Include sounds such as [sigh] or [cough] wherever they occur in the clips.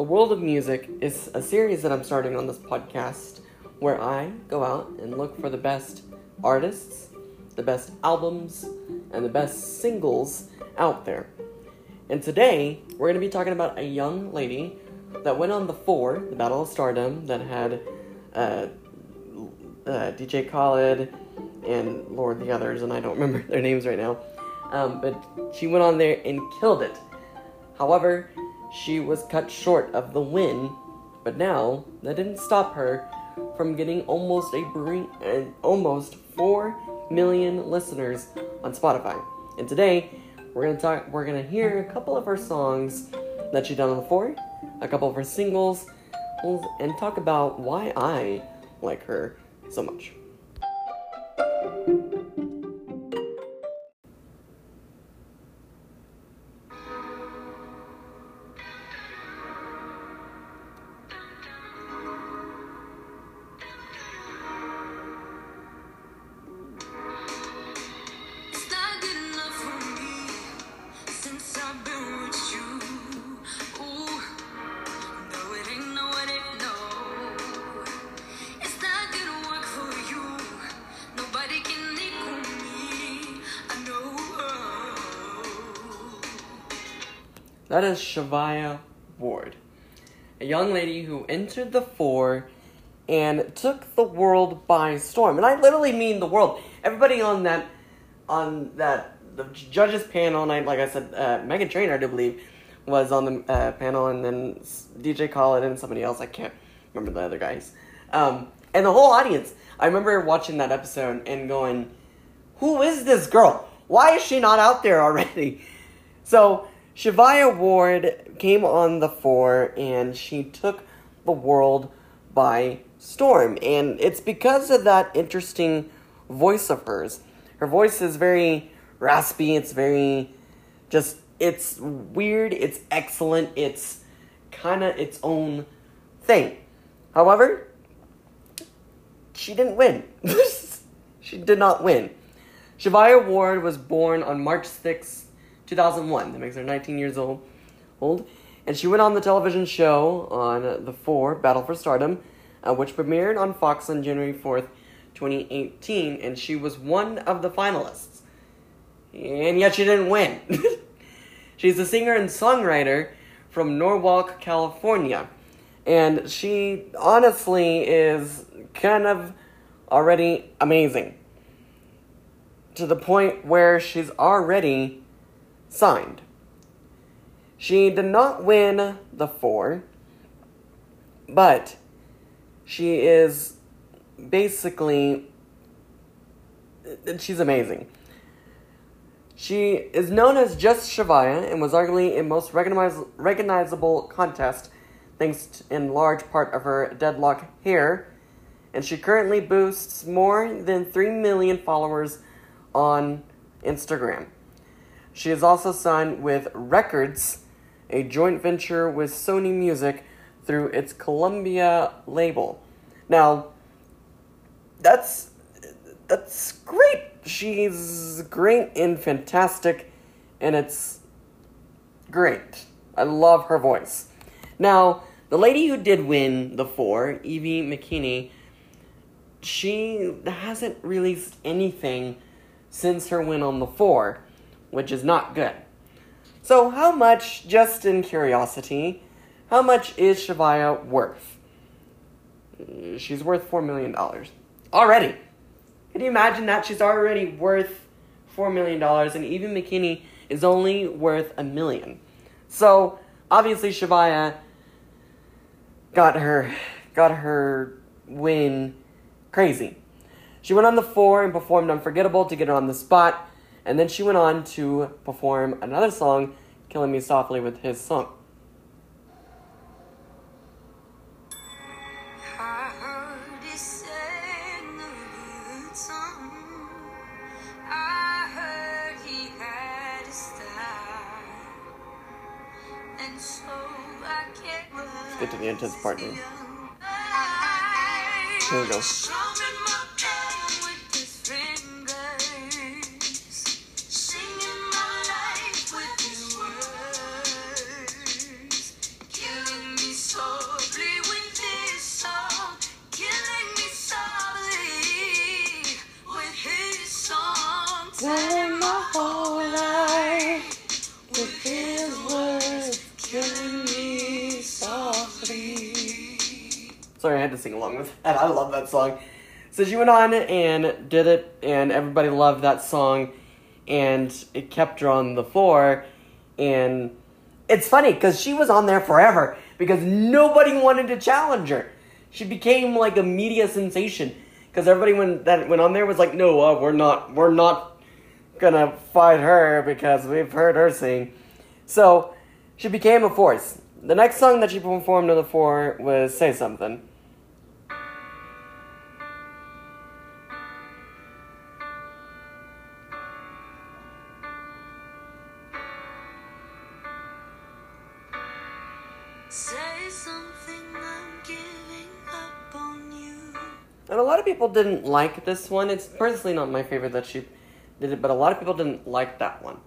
The World of Music is a series that I'm starting on this podcast where I go out and look for the best artists, the best albums, and the best singles out there. And today, we're going to be talking about a young lady that went on the four, the Battle of Stardom, that had uh, uh, DJ Khaled and Lord the others, and I don't [laughs] remember their names right now. Um, but she went on there and killed it. However, she was cut short of the win, but now that didn't stop her from getting almost a bring, uh, almost four million listeners on Spotify. And today, we're gonna talk. We're gonna hear a couple of her songs that she done four, a couple of her singles, and talk about why I like her so much. That is Zhavia Ward, a young lady who entered the four and took the world by storm. And I literally mean the world. Everybody on that, on that, the judges panel, I, like I said, uh, Meghan Trainor, I do believe, was on the uh, panel, and then DJ Khaled and somebody else. I can't remember the other guys. Um, and the whole audience. I remember watching that episode and going, "Who is this girl? Why is she not out there already?" [laughs] So Zhavia Ward came on the four and she took the world by storm. And it's because of that interesting voice of hers. Her voice is very raspy, it's very just, it's weird, it's excellent, it's kind of its own thing. However, she didn't win. [laughs] she did not win. Zhavia Ward was born on March 6th, 2001. That makes her 19 years old. Old. And she went on the television show on the 4, Battle for Stardom, uh, which premiered on Fox on January 4th, 2018, and she was one of the finalists. And yet she didn't win. [laughs] She's a singer and songwriter from Norwalk, California. And she honestly is kind of already amazing. To the point where she's already signed. She did not win the four, but she is basically she's amazing. She is known as Just Zhavia and was arguably a most recogniz- recognizable contest thanks to, in large part of her deadlock hair. And she currently boasts more than 3 million followers on Instagram. She is also signed with Records, a joint venture with Sony Music through its Columbia label. Now, that's that's great. She's great and fantastic, and it's great. I love her voice. Now, the lady who did win the four, Evvie McKinney, she hasn't released anything since her win on the four which is not good. So, how much, just in curiosity, how much is Zhavia worth? Mm, she's worth $4 million. Already. Can you imagine that? She's already worth $4 million, and Evvie McKinney is only worth a million. So, obviously, Zhavia got her, got her win crazy. She went on the four and performed Unforgettable to get her on the spot and then she went on to perform another song, Killing Me Softly, with his song. Let's get to the intense part now. Here we go. [laughs] that. I love that song. So she went on and did it, and everybody loved that song, and it kept her on the floor. And it's funny because she was on there forever because nobody wanted to challenge her. She became like a media sensation because everybody when that went on there was like, "No, uh, we're not, we're not gonna fight her because we've heard her sing." So she became a force. The next song that she performed on the floor was "Say Something." And a lot of people didn't like this one. It's personally not my favorite that she did it, but a lot of people didn't like that one.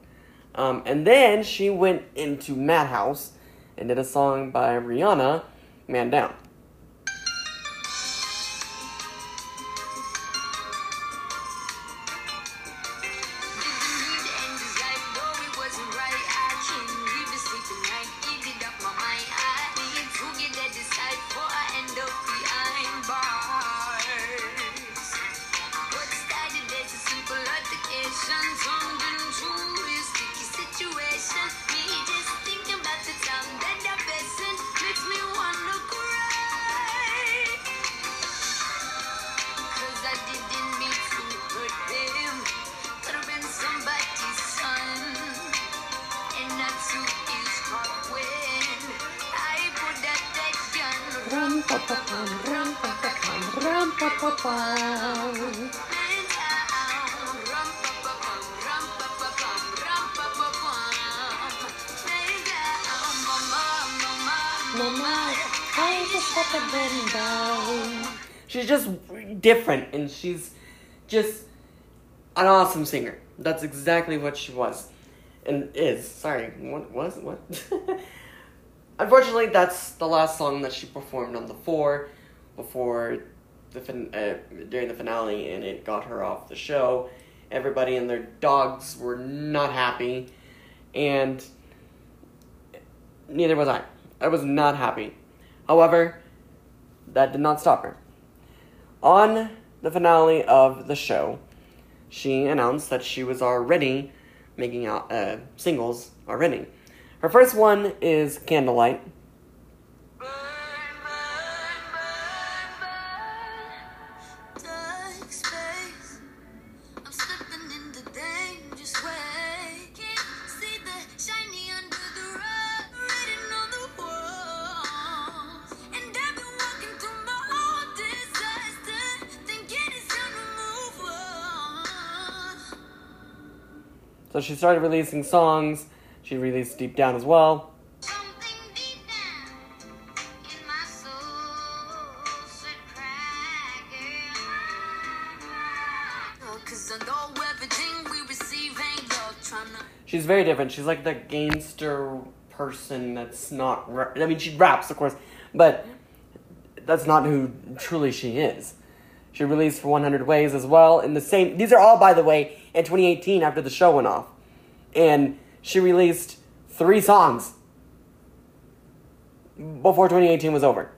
Um, and then she went into Madhouse and did a song by Rihanna, Man Down. She's just different, and she's just an awesome singer. That's exactly what she was, and is. Sorry, what was what? [laughs] Unfortunately, that's the last song that she performed on the four before the fin- uh, during the finale, and it got her off the show. Everybody and their dogs were not happy, and neither was I. I was not happy. However, that did not stop her. On the finale of the show, she announced that she was already making out uh, singles already. Her first one is Candlelight. So she started releasing songs. She released Deep Down as well. She's very different. She's like the gangster person that's not. I mean, she raps, of course, but that's not who truly she is. She released for 100 Ways as well. In the same, these are all, by the way, in 2018 after the show went off, and she released three songs before 2018 was over.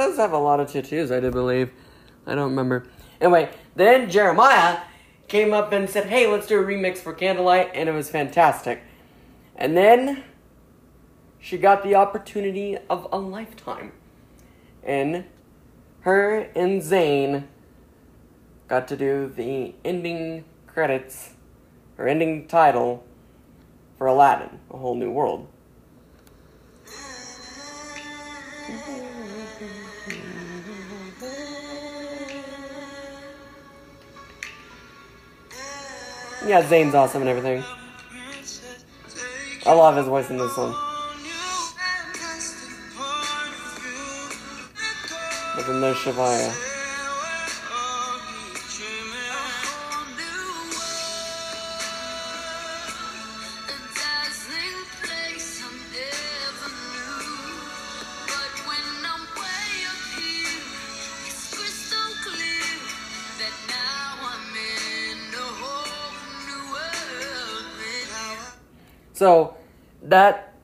Does have a lot of tattoos, I do believe. I don't remember. Anyway, then Jeremih came up and said, hey, let's do a remix for Candlelight, and it was fantastic. And then she got the opportunity of a lifetime. And her and Zayn got to do the ending credits, or ending title for Aladdin, A Whole New World. Mm-hmm. Yeah, Zayn's awesome and everything. I love his voice in this one. But then there's Zhavia. So that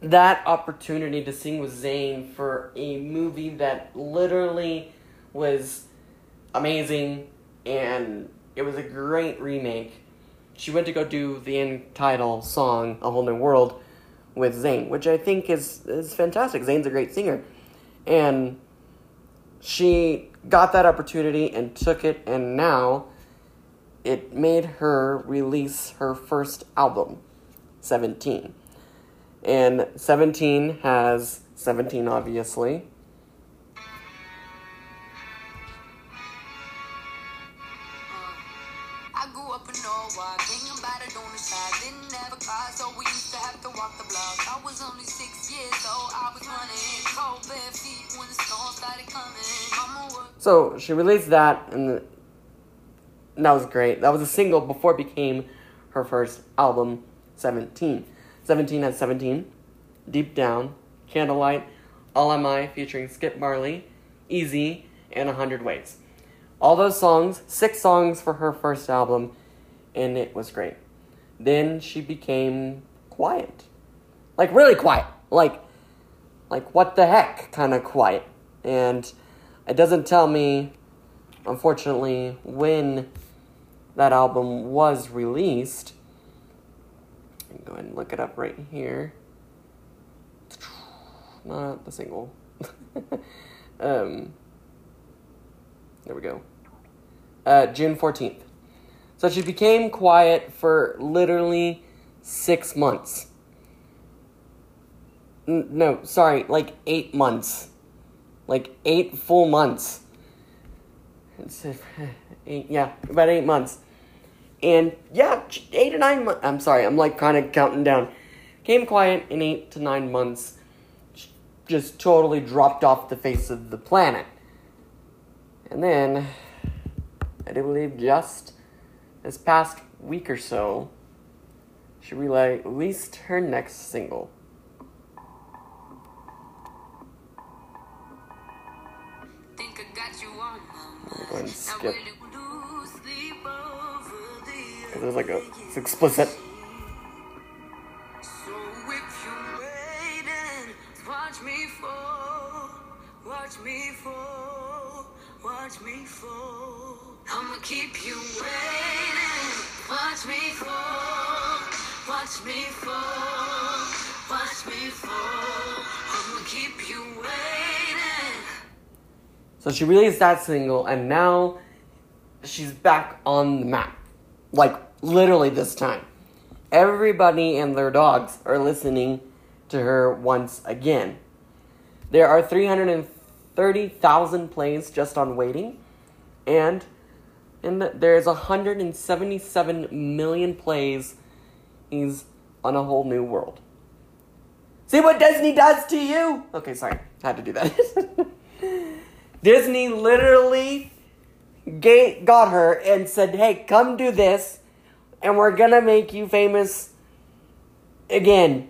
that opportunity to sing with Zayn for a movie that literally was amazing and it was a great remake. She went to go do the end title song, A Whole New World, with Zayn, which I think is is fantastic. Zayn's a great singer. And she got that opportunity and took it and now it made her release her first album, 17. And 17 has 17 obviously. Uh, I grew up in Norwalk, hanging by the donor shop. Didn't have a car, so we used to have to walk the block. I was only six years old, I was running cold bare feet when the storm started coming. Mama was So she released that, and the- that was great. That was a single before it became her first album, 17. 17 has 17, Deep Down, Candlelight, All Am I featuring Skip Marley, Easy, and 100 Ways. All those songs, six songs for her first album, and it was great. Then she became quiet. Like, really quiet. Like, like what the heck kind of quiet. And it doesn't tell me, unfortunately, when that album was released. Can go ahead and look it up right here. Not the single. [laughs] um, there we go. Uh, June 14th. So she became quiet for literally six months. N- no, sorry, like eight months. Like eight full months. [laughs] Eight, yeah, about eight months. And yeah, eight to nine months. I'm sorry, I'm like kind of counting down. Came quiet in eight to nine months. Just totally dropped off the face of the planet. And then, I do believe just this past week or so, she released her next single. think I got you on my Go ahead and mind. Skip. There's like a, it's explicit. So if you're waiting, watch me fall, watch me fall, watch me fall. I'ma keep you waiting, watch me fall, watch me fall, watch me fall. I'ma keep you waiting. So she released that single, and now she's back on the map. Like, literally this time. Everybody and their dogs are listening to her once again. There are 330,000 plays just on Waiting, and, and there's 177 million plays he's on a whole new world. See what Disney does to you? Okay, sorry. I Had to do that. [laughs] Disney literally got her and said, hey, come do this, and we're gonna make you famous again.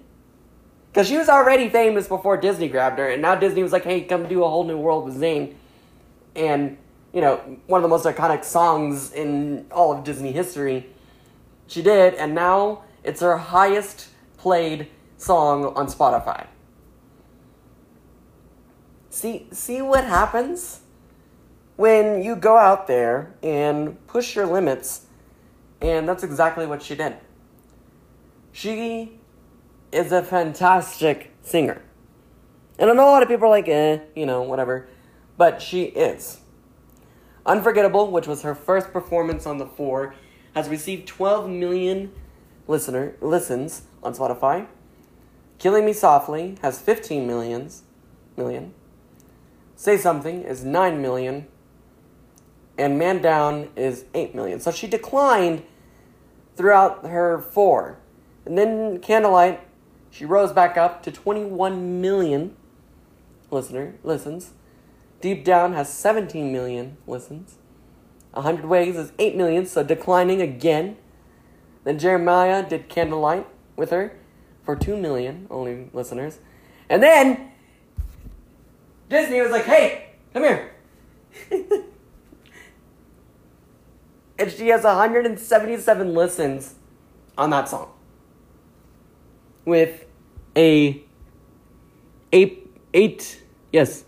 Because she was already famous before Disney grabbed her, and now Disney was like, hey, come do a whole new world with Zayn. And, you know, one of the most iconic songs in all of Disney history. She did, and now it's her highest played song on Spotify. See, see what happens when you go out there and push your limits, and that's exactly what she did. She is a fantastic singer. And I know a lot of people are like, eh, you know, whatever. But she is. Unforgettable, which was her first performance on the four, has received 12 million listener listens on Spotify. Killing Me Softly has 15 millions, million. Say Something is 9 million. And Man Down is 8 million. So she declined throughout her four. And then Candlelight, she rose back up to 21 million listener listens. Deep Down has 17 million listens. 100 Ways is 8 million, so declining again. Then Jeremih did Candlelight with her for 2 million only listeners. And then Disney was like, hey, come here. [laughs] and she has 177 listens on that song. with a eight eight yes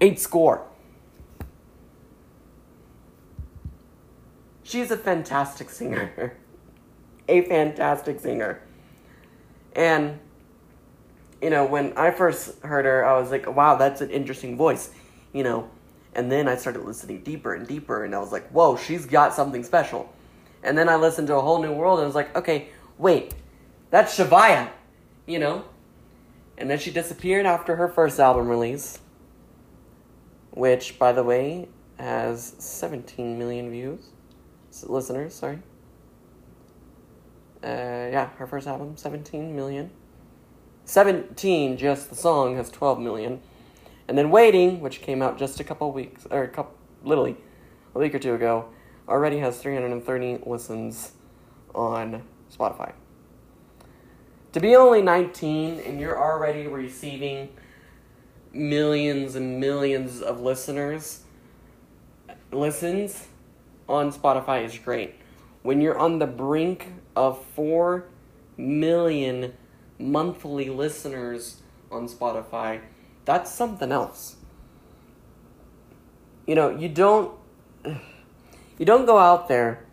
eight score. She's a fantastic singer. [laughs] a fantastic singer. And you know, when I first heard her, I was like, wow, that's an interesting voice, you know. And then I started listening deeper and deeper, and I was like, whoa, she's got something special. And then I listened to a whole new world, and I was like, okay, wait, that's Zhavia, you know. And then she disappeared after her first album release, which, by the way, has 17 million views, listeners. Sorry. Uh, yeah, her first album, 17 million. 17, just the song, has 12 million. And then Waiting, which came out just a couple weeks, or a couple, literally a week or two ago, already has 330 listens on Spotify. To be only 19 and you're already receiving millions and millions of listeners, listens on Spotify is great. When you're on the brink of 4 million monthly listeners on Spotify, that's something else. You know, you don't you don't go out there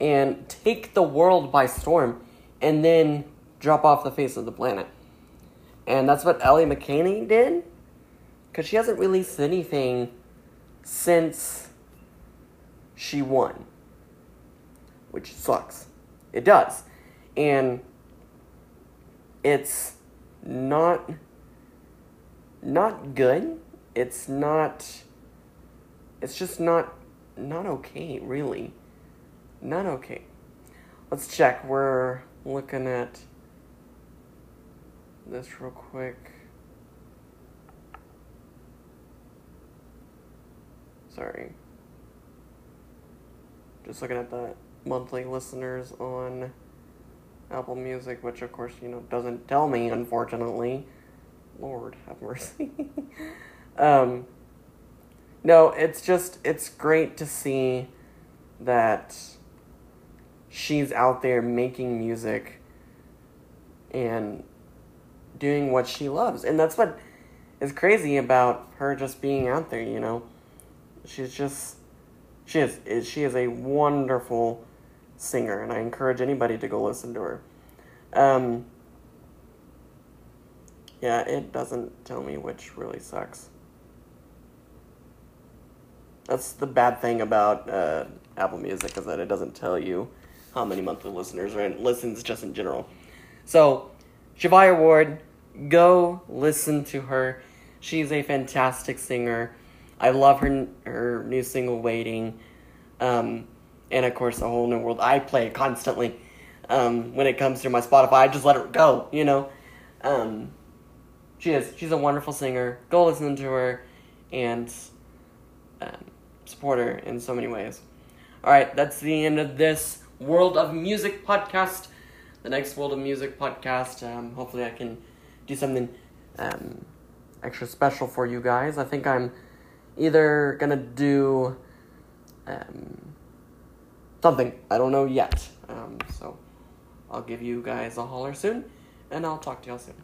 and take the world by storm and then drop off the face of the planet. And that's what Ellie McCaney did. Because she hasn't released anything since she won. Which sucks. It does. And it's not not good. It's not it's just not not okay, really. Not okay. Let's check. We're looking at this real quick. Sorry. Just looking at the monthly listeners on Apple Music, which of course, you know, doesn't tell me, unfortunately. Lord have mercy. [laughs] um, no, it's just, it's great to see that she's out there making music and doing what she loves. And that's what is crazy about her just being out there, you know. She's just she is she is a wonderful singer, and I encourage anybody to go listen to her. Um, yeah, it doesn't tell me which really sucks. That's the bad thing about uh, Apple Music is that it doesn't tell you how many monthly listeners or listens just in general. So, Zhavia Ward, go listen to her. She's a fantastic singer. I love her her new single "Waiting." Um, and of course, a whole new world. I play constantly. Um, when it comes to my Spotify, I just let it go. You know, um, she is. She's a wonderful singer. Go listen to her, and um, support her in so many ways. All right, that's the end of this World of Music podcast. The next World of Music podcast. Um, hopefully, I can do something um, extra special for you guys. I think I'm either gonna do um, something. I don't know yet. Um, so I'll give you guys a holler soon, and I'll talk to y'all soon.